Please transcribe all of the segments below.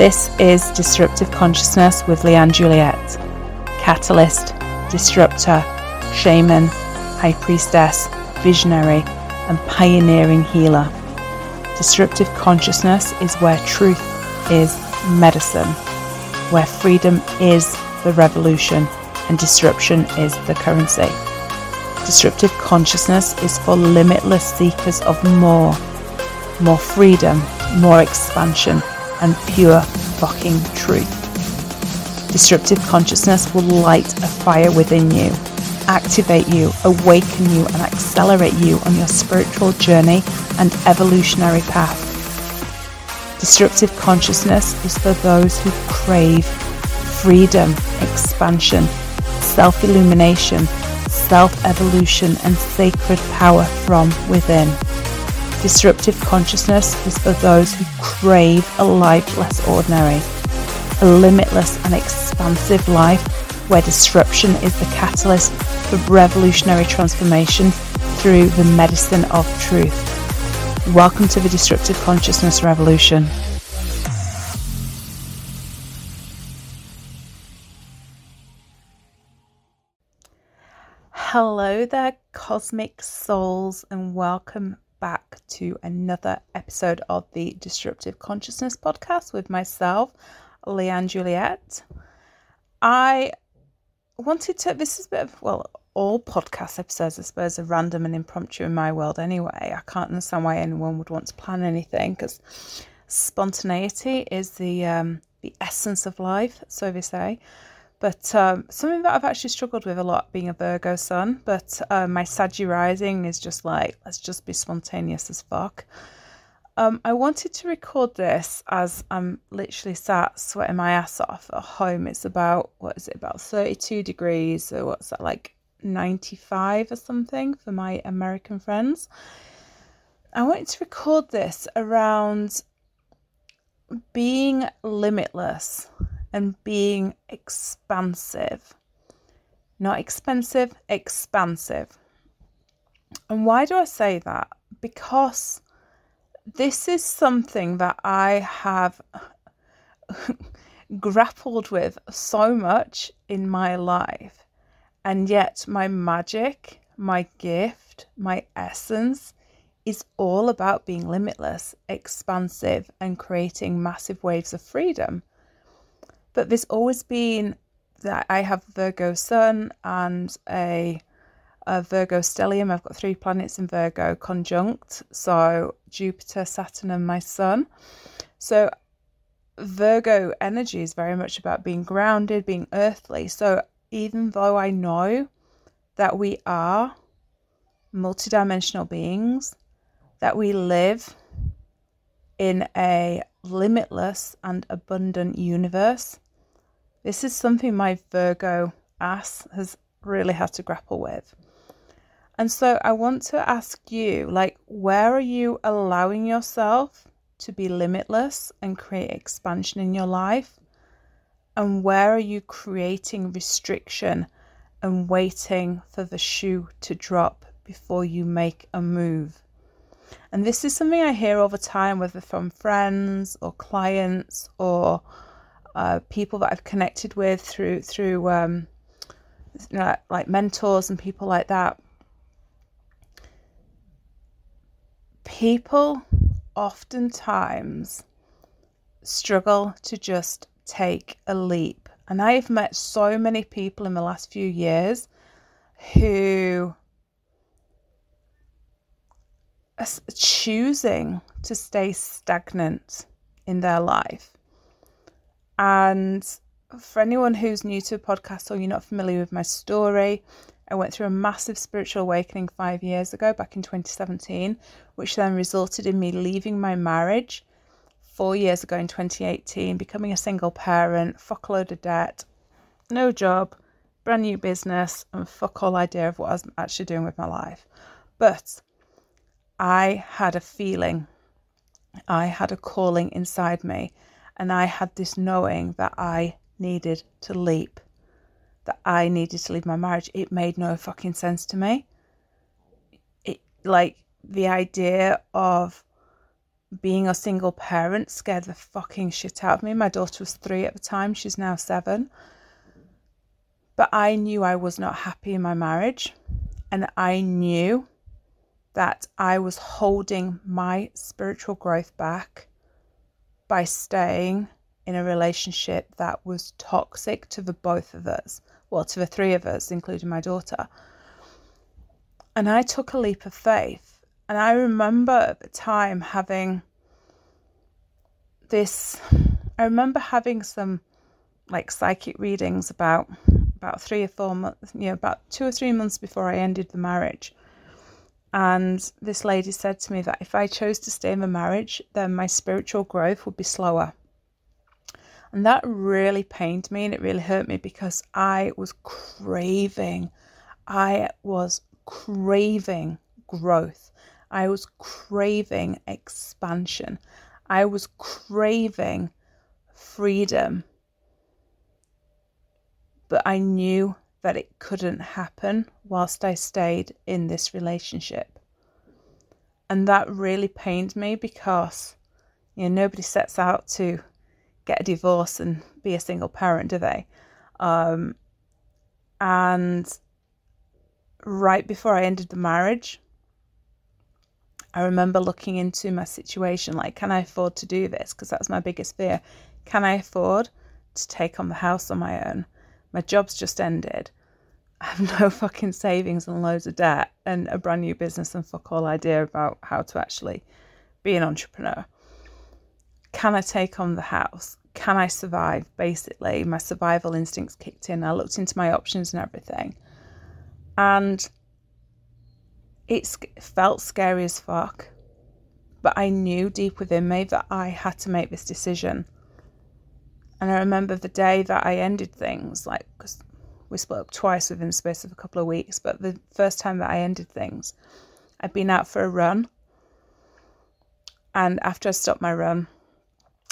This is Disruptive Consciousness with Leanne Juliet. catalyst, disruptor, shaman, high priestess, visionary, and pioneering healer. Disruptive consciousness is where truth is medicine, where freedom is the revolution and disruption is the currency. Disruptive consciousness is for limitless seekers of more, more freedom, more expansion, and pure fucking truth. Disruptive consciousness will light a fire within you, activate you, awaken you, and accelerate you on your spiritual journey and evolutionary path. Disruptive consciousness is for those who crave freedom, expansion, self illumination, self evolution, and sacred power from within. Disruptive consciousness is for those who crave a life less ordinary, a limitless and expansive life where disruption is the catalyst for revolutionary transformation through the medicine of truth. Welcome to the Disruptive Consciousness Revolution. Hello there, cosmic souls, and welcome back to another episode of the Disruptive Consciousness podcast with myself, Leanne Juliet. I wanted to, this is a bit of, well, all podcast episodes, I suppose, are random and impromptu in my world anyway. I can't understand why anyone would want to plan anything because spontaneity is the um, the essence of life, so they say. But um, something that I've actually struggled with a lot being a Virgo sun, but uh, my Saggy rising is just like, let's just be spontaneous as fuck. Um, I wanted to record this as I'm literally sat sweating my ass off at home. It's about, what is it, about 32 degrees. So, what's that, like 95 or something for my American friends? I wanted to record this around being limitless and being expansive. Not expensive, expansive. And why do I say that? Because this is something that I have grappled with so much in my life. And yet, my magic, my gift, my essence is all about being limitless, expansive, and creating massive waves of freedom. But there's always been that I have Virgo Sun and a, a Virgo stellium. I've got three planets in Virgo conjunct, so Jupiter, Saturn, and my Sun. So Virgo energy is very much about being grounded, being earthly. So even though I know that we are multidimensional beings, that we live in a limitless and abundant universe. This is something my Virgo ass has really had to grapple with. And so I want to ask you like, where are you allowing yourself to be limitless and create expansion in your life? And where are you creating restriction and waiting for the shoe to drop before you make a move? And this is something I hear all the time, whether from friends or clients or uh, people that I've connected with through through um, you know, like mentors and people like that. People oftentimes struggle to just take a leap. And I have met so many people in the last few years who choosing to stay stagnant in their life. And for anyone who's new to a podcast or you're not familiar with my story, I went through a massive spiritual awakening five years ago, back in 2017, which then resulted in me leaving my marriage four years ago in 2018, becoming a single parent, fuck load of debt, no job, brand new business, and fuck all idea of what I was actually doing with my life. But I had a feeling, I had a calling inside me, and I had this knowing that I needed to leap, that I needed to leave my marriage. It made no fucking sense to me. It like the idea of being a single parent scared the fucking shit out of me. My daughter was three at the time, she's now seven. But I knew I was not happy in my marriage, and I knew that I was holding my spiritual growth back by staying in a relationship that was toxic to the both of us, well, to the three of us, including my daughter. And I took a leap of faith. And I remember at the time having this, I remember having some like psychic readings about about three or four months, you know, about two or three months before I ended the marriage. And this lady said to me that if I chose to stay in the marriage, then my spiritual growth would be slower. And that really pained me and it really hurt me because I was craving, I was craving growth. I was craving expansion. I was craving freedom. But I knew that it couldn't happen whilst I stayed in this relationship. And that really pained me because you know nobody sets out to get a divorce and be a single parent, do they? Um, and right before I ended the marriage, I remember looking into my situation like, can I afford to do this? Because that's my biggest fear. Can I afford to take on the house on my own? My job's just ended. I have no fucking savings and loads of debt and a brand new business and fuck all idea about how to actually be an entrepreneur. Can I take on the house? Can I survive? Basically, my survival instincts kicked in. I looked into my options and everything. And it felt scary as fuck. But I knew deep within me that I had to make this decision. And I remember the day that I ended things, like, because we split up twice within the space of a couple of weeks, but the first time that I ended things, I'd been out for a run. And after I stopped my run,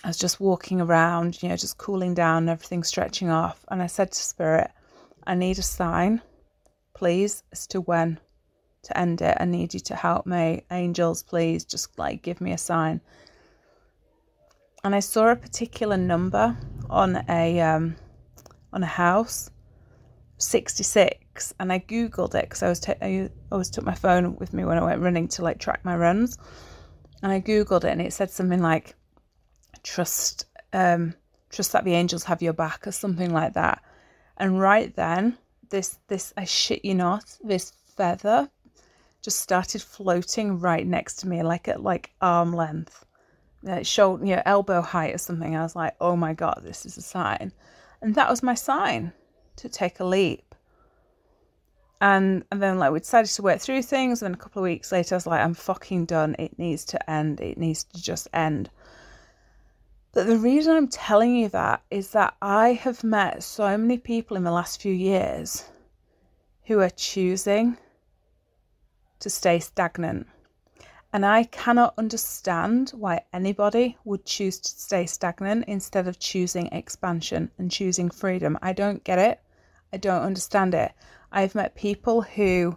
I was just walking around, you know, just cooling down, everything stretching off. And I said to Spirit, I need a sign, please, as to when to end it. I need you to help me. Angels, please, just like give me a sign and I saw a particular number on a um, on a house, sixty six, and I googled it because I was I always took my phone with me when I went running to like track my runs, and I googled it and it said something like, trust um, trust that the angels have your back or something like that, and right then this this I shit you not this feather just started floating right next to me like at like arm length Uh, shoulder, you know, elbow height or something. I was like, oh my God, this is a sign. And that was my sign to take a leap. And and then like we decided to work through things. And then a couple of weeks later, I was like, I'm fucking done. It needs to end. It needs to just end. But the reason I'm telling you that is that I have met so many people in the last few years who are choosing to stay stagnant and I cannot understand why anybody would choose to stay stagnant instead of choosing expansion and choosing freedom. I don't get it. I don't understand it. I've met people who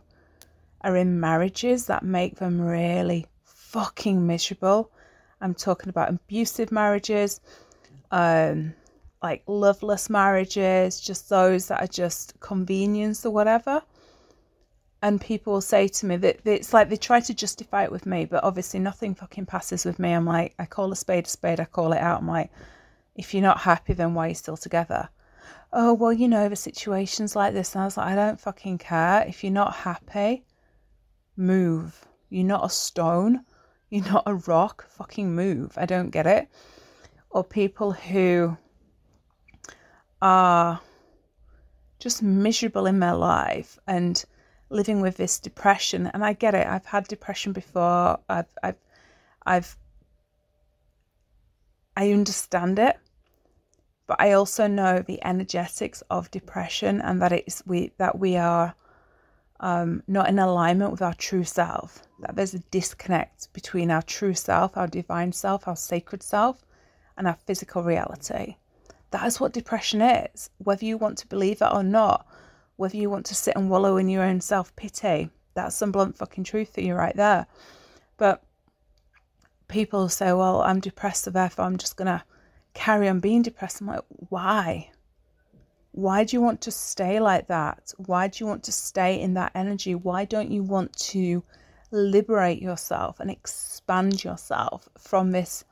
are in marriages that make them really fucking miserable. I'm talking about abusive marriages, um, like loveless marriages, just those that are just convenience or whatever and people will say to me that it's like they try to justify it with me, but obviously nothing fucking passes with me. I'm like, I call a spade a spade, I call it out. I'm like, if you're not happy, then why are you still together? Oh, well, you know, the situations like this. And I was like, I don't fucking care. If you're not happy, move. You're not a stone. You're not a rock. Fucking move. I don't get it. Or people who are just miserable in their life and living with this depression and I get it. I've had depression before. I've I've I've I understand it. But I also know the energetics of depression and that it's we that we are um, not in alignment with our true self. That there's a disconnect between our true self, our divine self, our sacred self, and our physical reality. That is what depression is, whether you want to believe it or not whether you want to sit and wallow in your own self pity. That's some blunt fucking truth for you right there. But people say, well, I'm depressed, so therefore I'm just going to carry on being depressed. I'm like, why? Why do you want to stay like that? Why do you want to stay in that energy? Why don't you want to liberate yourself and expand yourself from this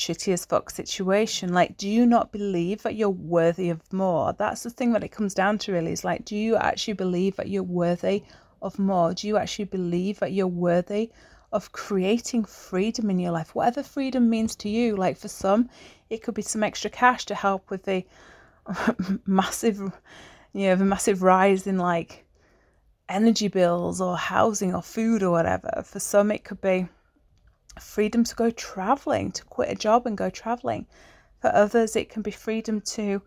shitty as fuck situation? Like, do you not believe that you're worthy of more? That's the thing that it comes down to, really. Is like, do you actually believe that you're worthy of more? Do you actually believe that you're worthy of creating freedom in your life? Whatever freedom means to you. Like, for some, it could be some extra cash to help with the massive, you know, the massive rise in like energy bills or housing or food or whatever. For some, it could be freedom to go traveling, to quit a job and go traveling. For others, it can be freedom to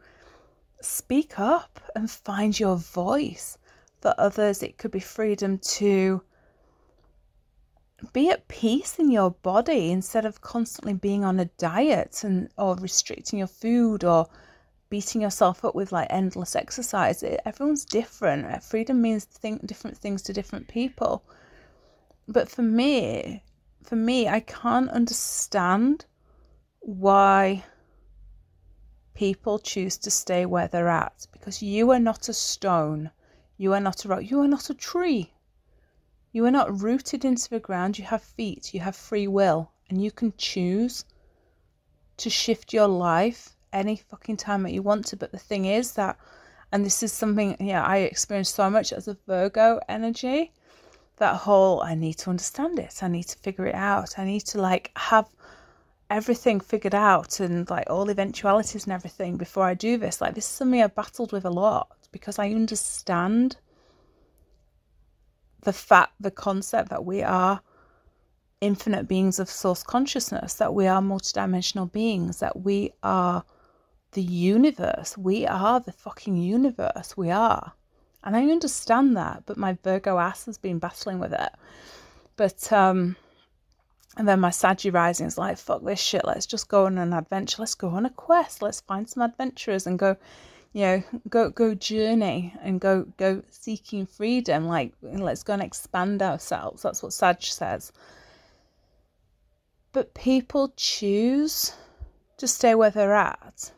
speak up and find your voice. For others, it could be freedom to be at peace in your body instead of constantly being on a diet and or restricting your food or beating yourself up with like endless exercise. It, everyone's different. Freedom means think different things to different people. But for me, for me, I can't understand why people choose to stay where they're at because you are not a stone, you are not a rock, you are not a tree. You are not rooted into the ground, you have feet, you have free will, and you can choose to shift your life any fucking time that you want to. But the thing is that, and this is something, yeah, I experience so much as a Virgo energy. That whole, I need to understand it. I need to figure it out. I need to like have everything figured out and like all eventualities and everything before I do this. Like this is something I've battled with a lot because I understand the fact, the concept that we are infinite beings of source consciousness, that we are multidimensional beings, that we are the universe. We are the fucking universe. We are. And I understand that, but my Virgo ass has been battling with it. But, um, and then my Saggy rising is like, fuck this shit, let's just go on an adventure. Let's go on a quest. Let's find some adventurers and go, you know, go go journey and go go seeking freedom. Like let's go and expand ourselves. That's what Sag says. But people choose to stay where they're at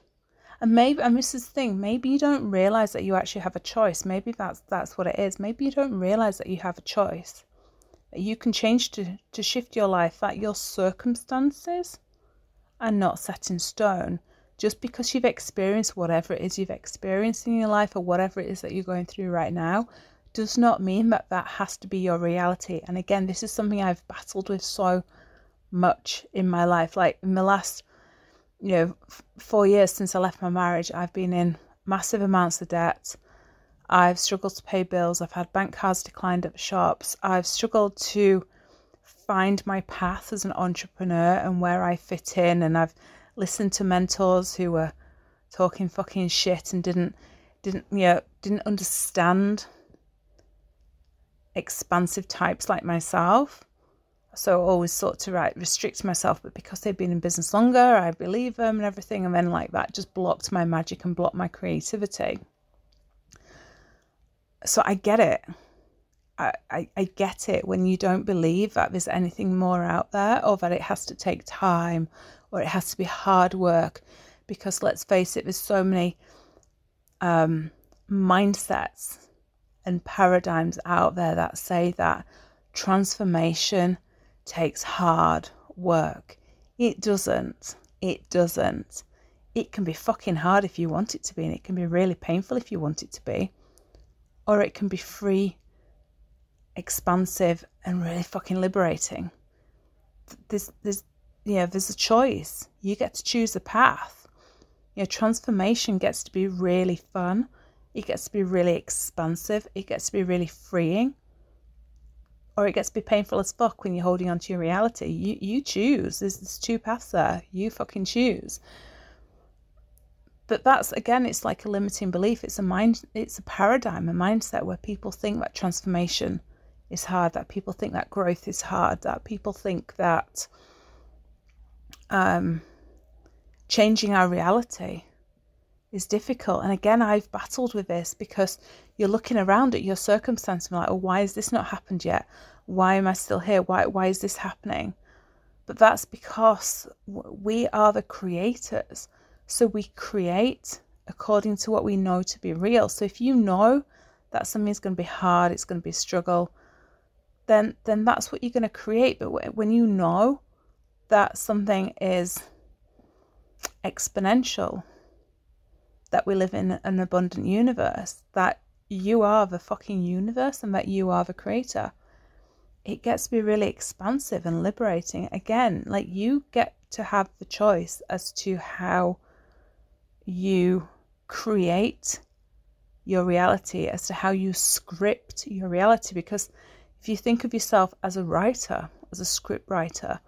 and maybe and this is the thing maybe you don't realize that you actually have a choice. Maybe that's that's what it is. Maybe you don't realize that you have a choice. You can change to to shift your life that your circumstances are not set in stone. Just because you've experienced whatever it is you've experienced in your life or whatever it is that you're going through right now does not mean that that has to be your reality. And again this is something i've battled with so much in my life. Like in the last you know, four years since I left my marriage, I've been in massive amounts of debt. I've struggled to pay bills. I've had bank cards declined at shops. I've struggled to find my path as an entrepreneur and where I fit in. And I've listened to mentors who were talking fucking shit and didn't didn't you know didn't understand expansive types like myself. So I always sought to right restrict myself, but because they've been in business longer, I believe them and everything, and then like that just blocked my magic and blocked my creativity. So I get it. I, I, I get it when you don't believe that there's anything more out there or that it has to take time or it has to be hard work. Because let's face it, there's so many um, mindsets and paradigms out there that say that transformation takes hard work. It doesn't. It doesn't. It can be fucking hard if you want it to be, and it can be really painful if you want it to be. Or it can be free, expansive, and really fucking liberating. There's, there's, yeah, there's a choice. You get to choose a path. Your transformation gets to be really fun. It gets to be really expansive. It gets to be really freeing or it gets to be painful as fuck when you're holding on to your reality. You you choose. There's, there's two paths there. You fucking choose. But that's again, it's like a limiting belief. It's a mind. It's a paradigm, a mindset where people think that transformation is hard. That people think that growth is hard. That people think that um, changing our reality is difficult. And again, I've battled with this because you're looking around at your circumstance and like, oh, why has this not happened yet? Why am I still here? Why why is this happening? But that's because we are the creators. So we create according to what we know to be real. So if you know that something's going to be hard, it's going to be a struggle, then then that's what you're going to create. But when you know that something is exponential, that we live in an abundant universe, that you are the fucking universe and that you are the creator, it gets to be really expansive and liberating. Again, like you get to have the choice as to how you create your reality, as to how you script your reality. Because if you think of yourself as a writer, as a script writer,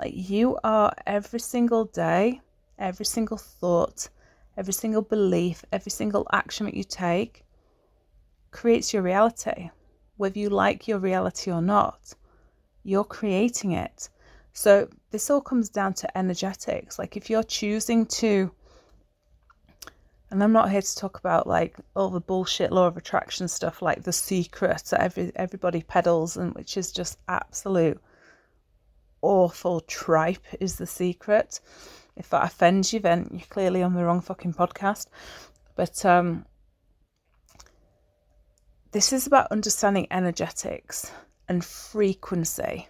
like you are every single day, every single thought, every single belief, every single action that you take creates your reality. Whether you like your reality or not, you're creating it. So this all comes down to energetics. Like if you're choosing to and I'm not here to talk about like all the bullshit law of attraction stuff like the secret that every everybody peddles and which is just absolute awful tripe is the secret. If that offends you, then you're clearly on the wrong fucking podcast. But um this is about understanding energetics and frequency.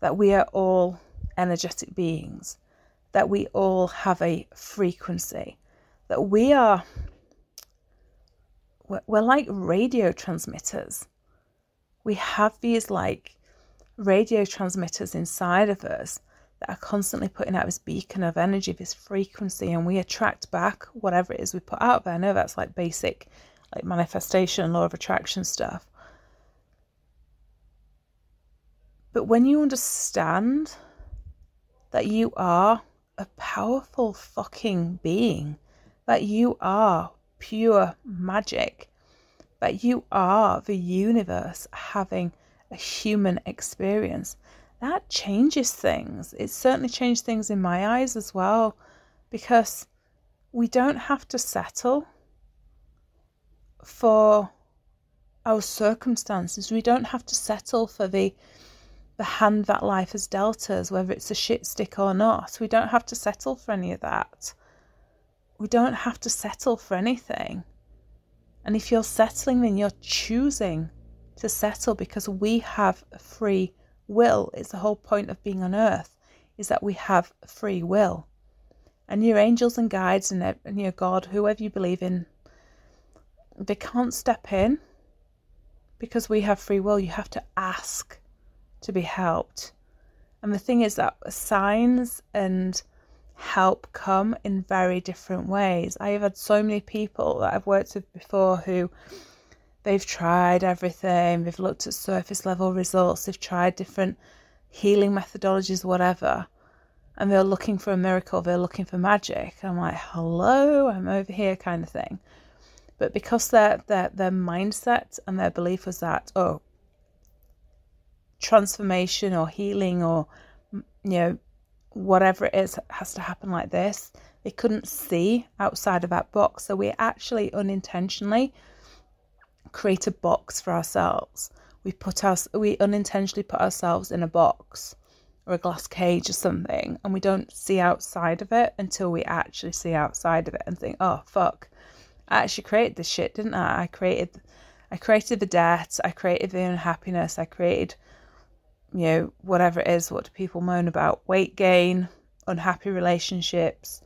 That we are all energetic beings, that we all have a frequency that we are we're like radio transmitters. We have these like radio transmitters inside of us that are constantly putting out this beacon of energy, this frequency, and we attract back whatever it is we put out there. I know that's like basic, like manifestation, law of attraction stuff. But when you understand that you are a powerful fucking being, that you are pure magic, that you are the universe having a human experience. That changes things. It certainly changed things in my eyes as well because we don't have to settle for our circumstances. We don't have to settle for the the hand that life has dealt us, whether it's a shit stick or not. We don't have to settle for any of that we don't have to settle for anything. And if you're settling, then you're choosing to settle because we have free will. It's the whole point of being on earth is that we have free will. And your angels and guides and, and your God, whoever you believe in, they can't step in because we have free will. You have to ask to be helped. And the thing is that signs and help come in very different ways. I have had so many people that I've worked with before who they've tried everything, they've looked at surface level results, they've tried different healing methodologies, whatever, and they're looking for a miracle, they're looking for magic. I'm like, hello, I'm over here, kind of thing. But because their their their mindset and their belief was that, oh, transformation or healing or you know whatever it is has to happen like this. They couldn't see outside of that box. So we actually unintentionally create a box for ourselves. We put us we unintentionally put ourselves in a box or a glass cage or something and we don't see outside of it until we actually see outside of it and think, oh fuck. I actually created this shit, didn't I? I created I created the debt, I created the unhappiness, I created you know, whatever it is, what do people moan about? Weight gain, unhappy relationships,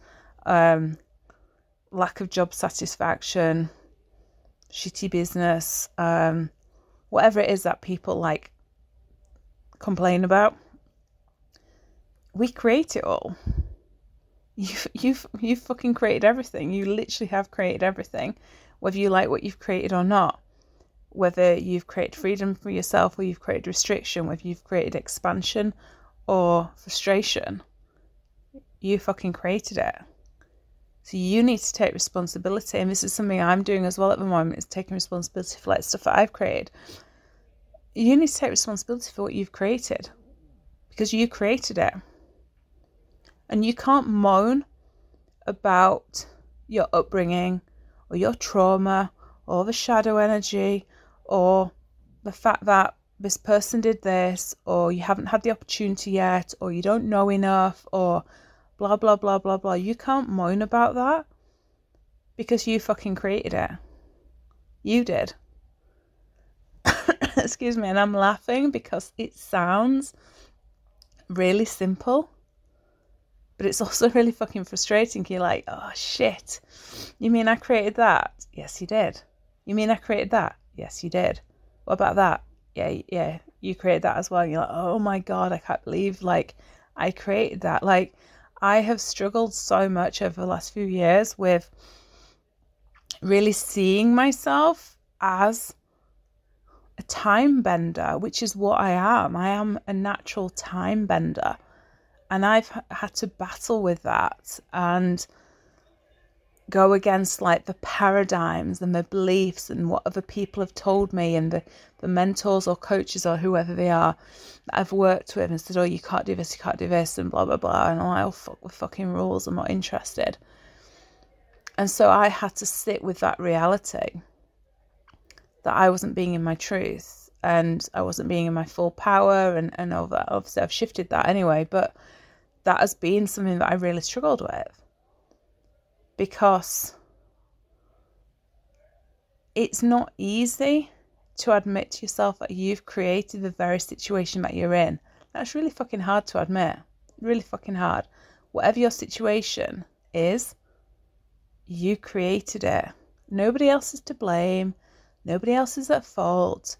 um, lack of job satisfaction, shitty business, um, whatever it is that people like complain about. We create it all. You've you've you've fucking created everything. You literally have created everything, whether you like what you've created or not whether you've created freedom for yourself or you've created restriction, whether you've created expansion or frustration, you fucking created it. So you need to take responsibility. And this is something I'm doing as well at the moment, is taking responsibility for like stuff that I've created. You need to take responsibility for what you've created because you created it. And you can't moan about your upbringing or your trauma or the shadow energy or the fact that this person did this, or you haven't had the opportunity yet, or you don't know enough, or blah, blah, blah, blah, blah. You can't moan about that because you fucking created it. You did. Excuse me, and I'm laughing because it sounds really simple, but it's also really fucking frustrating. You're like, oh shit, you mean I created that? Yes, you did. You mean I created that? Yes, you did. What about that? Yeah, yeah, you created that as well. And you're like, oh my god, I can't believe like I created that. Like I have struggled so much over the last few years with really seeing myself as a time bender, which is what I am. I am a natural time bender. And I've had to battle with that and go against like the paradigms and the beliefs and what other people have told me and the, the mentors or coaches or whoever they are that I've worked with and said, oh, you can't do this, you can't do this, and blah, blah, blah. And I'm like, oh, fuck with fucking rules, I'm not interested. And so I had to sit with that reality that I wasn't being in my truth and I wasn't being in my full power and, and all that. Obviously, I've shifted that anyway, but that has been something that I really struggled with because it's not easy to admit to yourself that you've created the very situation that you're in. That's really fucking hard to admit. Really fucking hard. Whatever your situation is, you created it. Nobody else is to blame. Nobody else is at fault.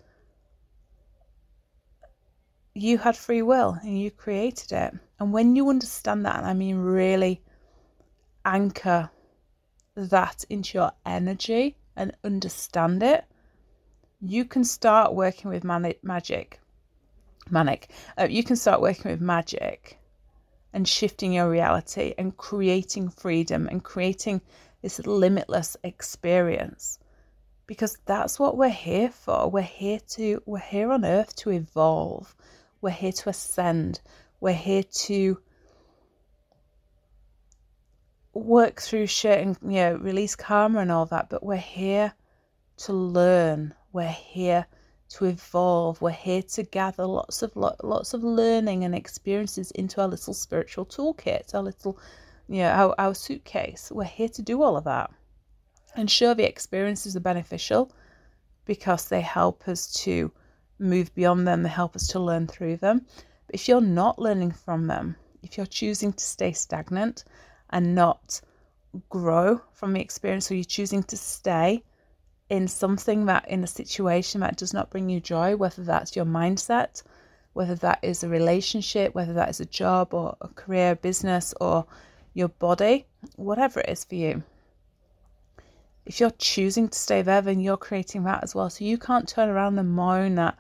You had free will and you created it. And when you understand that, and I mean really anchor that into your energy and understand it, you can start working with magic. Manic. Uh, you can start working with magic and shifting your reality and creating freedom and creating this limitless experience because that's what we're here for. We're here to we're here on earth to evolve. We're here to ascend. We're here to work through shit and you know release karma and all that, but we're here to learn. We're here to evolve. We're here to gather lots of lots of learning and experiences into our little spiritual toolkit, our little you know our, our suitcase. We're here to do all of that. And sure, the experiences are beneficial because they help us to move beyond them, they help us to learn through them. But if you're not learning from them, if you're choosing to stay stagnant and not grow from the experience, or you're choosing to stay in something that in a situation that does not bring you joy, whether that's your mindset, whether that is a relationship, whether that is a job or a career, business, or your body, whatever it is for you if you're choosing to stay there, then you're creating that as well. So you can't turn around and moan that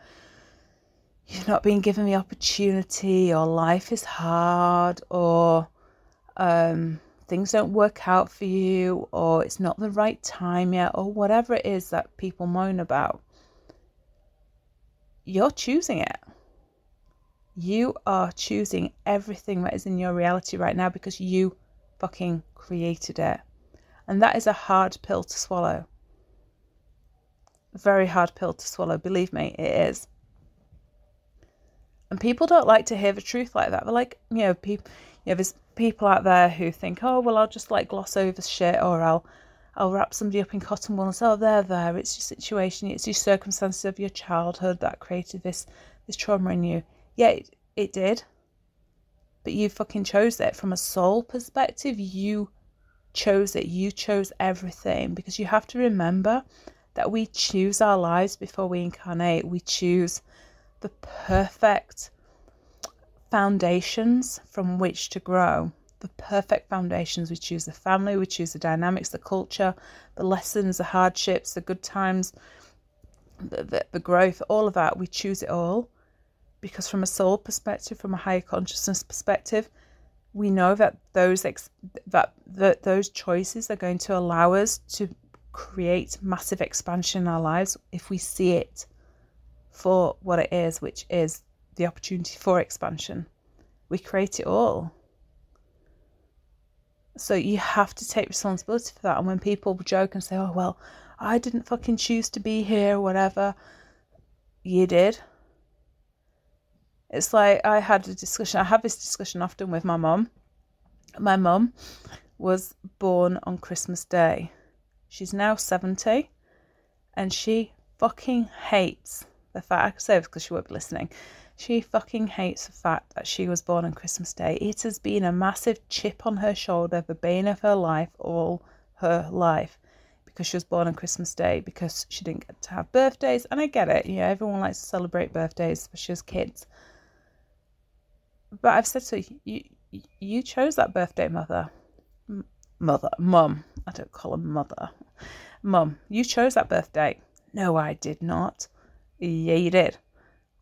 you've not been given the opportunity, or life is hard, or um, things don't work out for you, or it's not the right time yet, or whatever it is that people moan about. You're choosing it. You are choosing everything that is in your reality right now because you fucking created it. And that is a hard pill to swallow. A very hard pill to swallow, believe me, it is. And people don't like to hear the truth like that. They're like, you know, people, you know, there's people out there who think, oh, well, I'll just like gloss over shit, or I'll, I'll wrap somebody up in cotton wool and say, oh, they're there. It's your situation. It's your circumstances of your childhood that created this, this trauma in you. Yeah, it, it did. But you fucking chose it from a soul perspective. You chose it. You chose everything because you have to remember that we choose our lives before we incarnate. We choose the perfect foundations from which to grow. The perfect foundations. We choose the family, we choose the dynamics, the culture, the lessons, the hardships, the good times, the, the, the growth, all of that. We choose it all because, from a soul perspective, from a higher consciousness perspective, we know that those ex- that, that those choices are going to allow us to create massive expansion in our lives if we see it for what it is, which is the opportunity for expansion. We create it all. So you have to take responsibility for that. And when people joke and say, oh, well, I didn't fucking choose to be here, or whatever, you did. It's like I had a discussion, I have this discussion often with my mum. My mum was born on Christmas Day. She's now 70 and she fucking hates the fact, I can say this because she won't be listening. She fucking hates the fact that she was born on Christmas Day. It has been a massive chip on her shoulder, the bane of her life, all her life, because she was born on Christmas Day, because she didn't get to have birthdays. And I get it, you know, everyone likes to celebrate birthdays, especially as kids. But I've said to her, you, you chose that birthday, mother. M- mother, mum. I don't call her mother. Mum, you chose that birthday. No, I did not. Yeah, you did.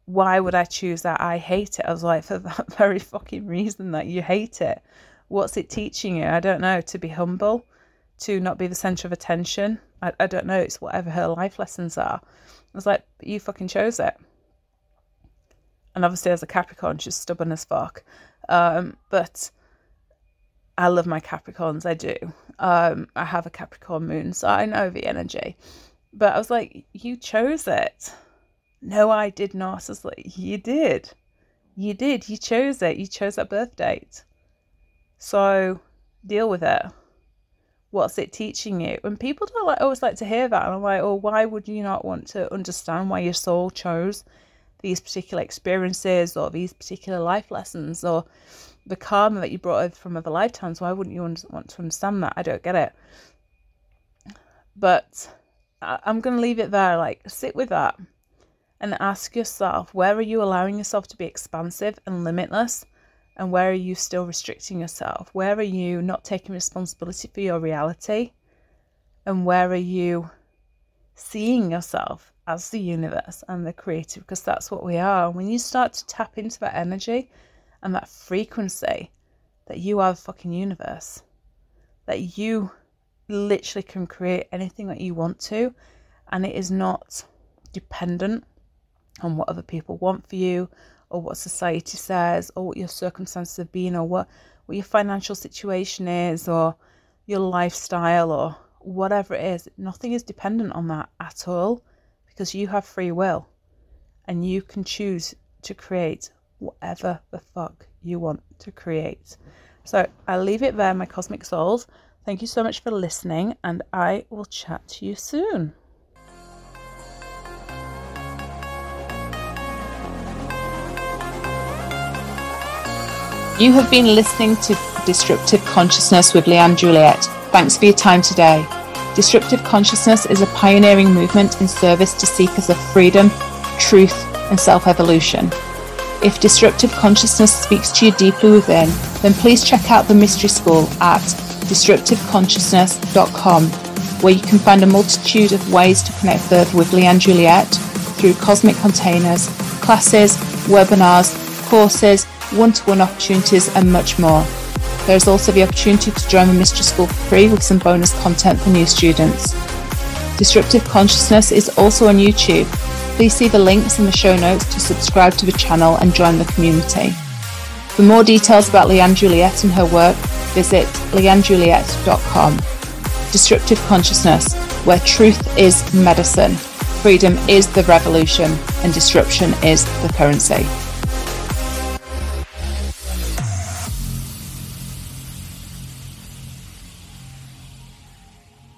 Why would I choose that? I hate it. I was like, for that very fucking reason that you hate it. What's it teaching you? I don't know. To be humble, to not be the centre of attention. I, I don't know. It's whatever her life lessons are. I was like, you fucking chose it. And obviously, as a Capricorn, she's stubborn as fuck. Um, but I love my Capricorns. I do. Um, I have a Capricorn moon, so I know the energy. But I was like, you chose it. No, I did not. I was like, you did. You did. You chose it. You chose that birth date. So deal with it. What's it teaching you? And people don't like always like to hear that. And I'm like, oh, why would you not want to understand why your soul chose these particular experiences or these particular life lessons or the karma that you brought from other lifetimes? Why wouldn't you want to understand that? I don't get it. But I'm going to leave it there. Like, sit with that and ask yourself where are you allowing yourself to be expansive and limitless? And where are you still restricting yourself? Where are you not taking responsibility for your reality? And where are you seeing yourself as the universe and the creative Because that's what we are. When you start to tap into that energy and that frequency that you are the fucking universe, that you literally can create anything that you want to, and it is not dependent on what other people want for you or what society says or what your circumstances have been or what, what your financial situation is or your lifestyle or whatever it is. Nothing is dependent on that at all because you have free will and you can choose to create whatever the fuck you want to create. So I'll leave it there, my cosmic souls. Thank you so much for listening, and I will chat to you soon. You have been listening to Disruptive Consciousness with Leanne Juliet. Thanks for your time today. Disruptive Consciousness is a pioneering movement in service to seekers of freedom, truth, and self evolution. If disruptive consciousness speaks to you deeply within, then please check out the Mystery School at disruptiveconsciousness.com, where you can find a multitude of ways to connect further with Leanne Juliet through cosmic containers, classes, webinars, courses, one to one opportunities, and much more. There is also the opportunity to join the Mystery School for free with some bonus content for new students. Disruptive Consciousness is also on YouTube. Please see the links in the show notes to subscribe to the channel and join the community. For more details about Leanne Juliet and her work, visit leannejuliet.com. Disruptive Consciousness, where truth is medicine, freedom is the revolution, and disruption is the currency.